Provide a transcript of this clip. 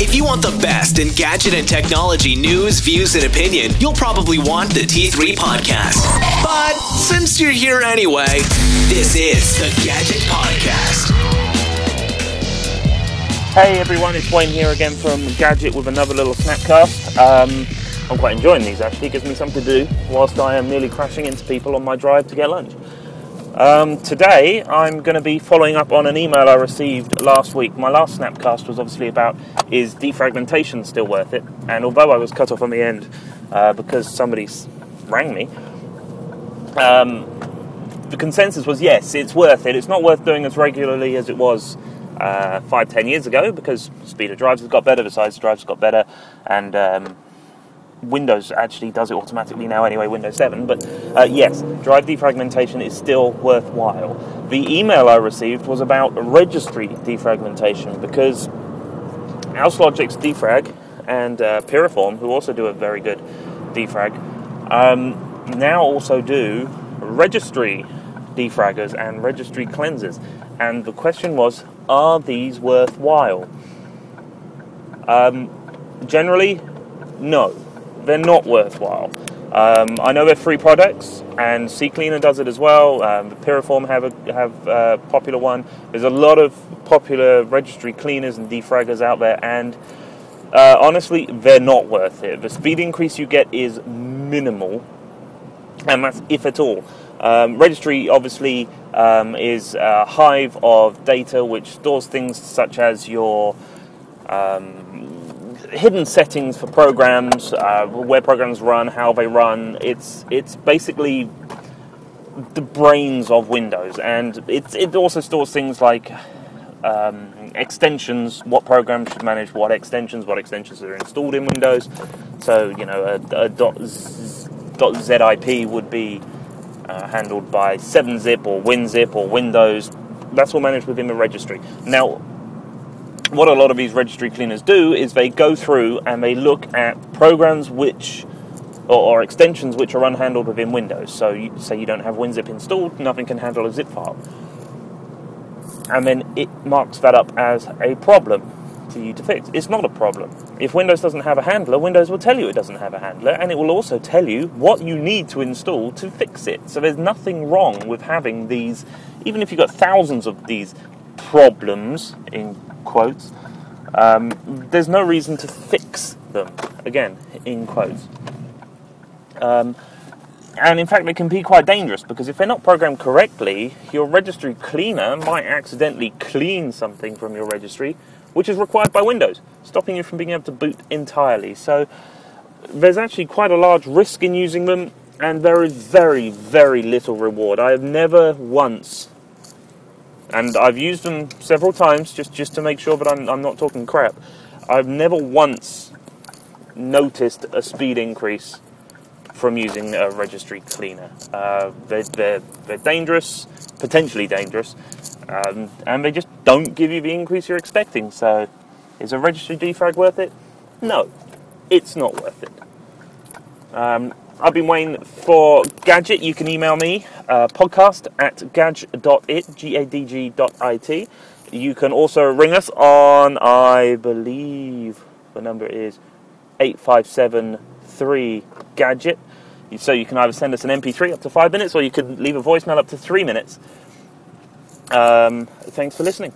If you want the best in gadget and technology news, views, and opinion, you'll probably want the T3 podcast. But since you're here anyway, this is the Gadget Podcast. Hey everyone, it's Wayne here again from Gadget with another little snapcast. Um, I'm quite enjoying these actually, it gives me something to do whilst I am nearly crashing into people on my drive to get lunch. Um, today I'm going to be following up on an email I received last week. My last snapcast was obviously about is defragmentation still worth it? And although I was cut off on the end uh, because somebody rang me, um, the consensus was yes, it's worth it. It's not worth doing as regularly as it was uh, five, ten years ago because speed of drives has got better, the size of drives got better, and um, Windows actually does it automatically now anyway, Windows 7. But uh, yes, drive defragmentation is still worthwhile. The email I received was about registry defragmentation because Auslogics defrag and uh, Piriform, who also do a very good defrag, um, now also do registry defraggers and registry cleansers. And the question was, are these worthwhile? Um, generally, no, they're not worthwhile. Um, I know they're free products, and CCleaner does it as well. Um, Piriform have a have a popular one. There's a lot of popular registry cleaners and defraggers out there, and uh, honestly, they're not worth it. The speed increase you get is minimal, and that's if at all. Um, registry obviously um, is a hive of data which stores things such as your um, hidden settings for programs, uh, where programs run, how they run. It's it's basically the brains of Windows, and it's it also stores things like um, extensions, what programs should manage what extensions, what extensions are installed in Windows. So you know a, a dot, z, dot .zip would be uh, handled by 7-zip or WinZip or Windows. That's all managed within the registry. Now, what a lot of these registry cleaners do is they go through and they look at programs which or, or extensions which are unhandled within Windows. So, you, say you don't have WinZip installed, nothing can handle a zip file, and then it marks that up as a problem for you to fix. It's not a problem. If Windows doesn't have a handler, Windows will tell you it doesn't have a handler, and it will also tell you what you need to install to fix it. So there's nothing wrong with having these, even if you've got thousands of these problems in quotes. Um, there's no reason to fix them again in quotes. Um, and in fact, they can be quite dangerous because if they're not programmed correctly, your registry cleaner might accidentally clean something from your registry, which is required by Windows, stopping you from being able to boot entirely. So there's actually quite a large risk in using them, and there is very, very little reward. I have never once, and I've used them several times just, just to make sure that I'm, I'm not talking crap, I've never once noticed a speed increase from using a registry cleaner. Uh, they're, they're, they're dangerous, potentially dangerous, um, and they just don't give you the increase you're expecting. So, is a registry defrag worth it? No, it's not worth it. Um, I've been Wayne for Gadget. You can email me, uh, podcast at gadge.it, G-A-D-G dot I-T. You can also ring us on, I believe the number is 8573 Gadget. So you can either send us an MP3 up to five minutes or you can leave a voicemail up to three minutes. Um, thanks for listening.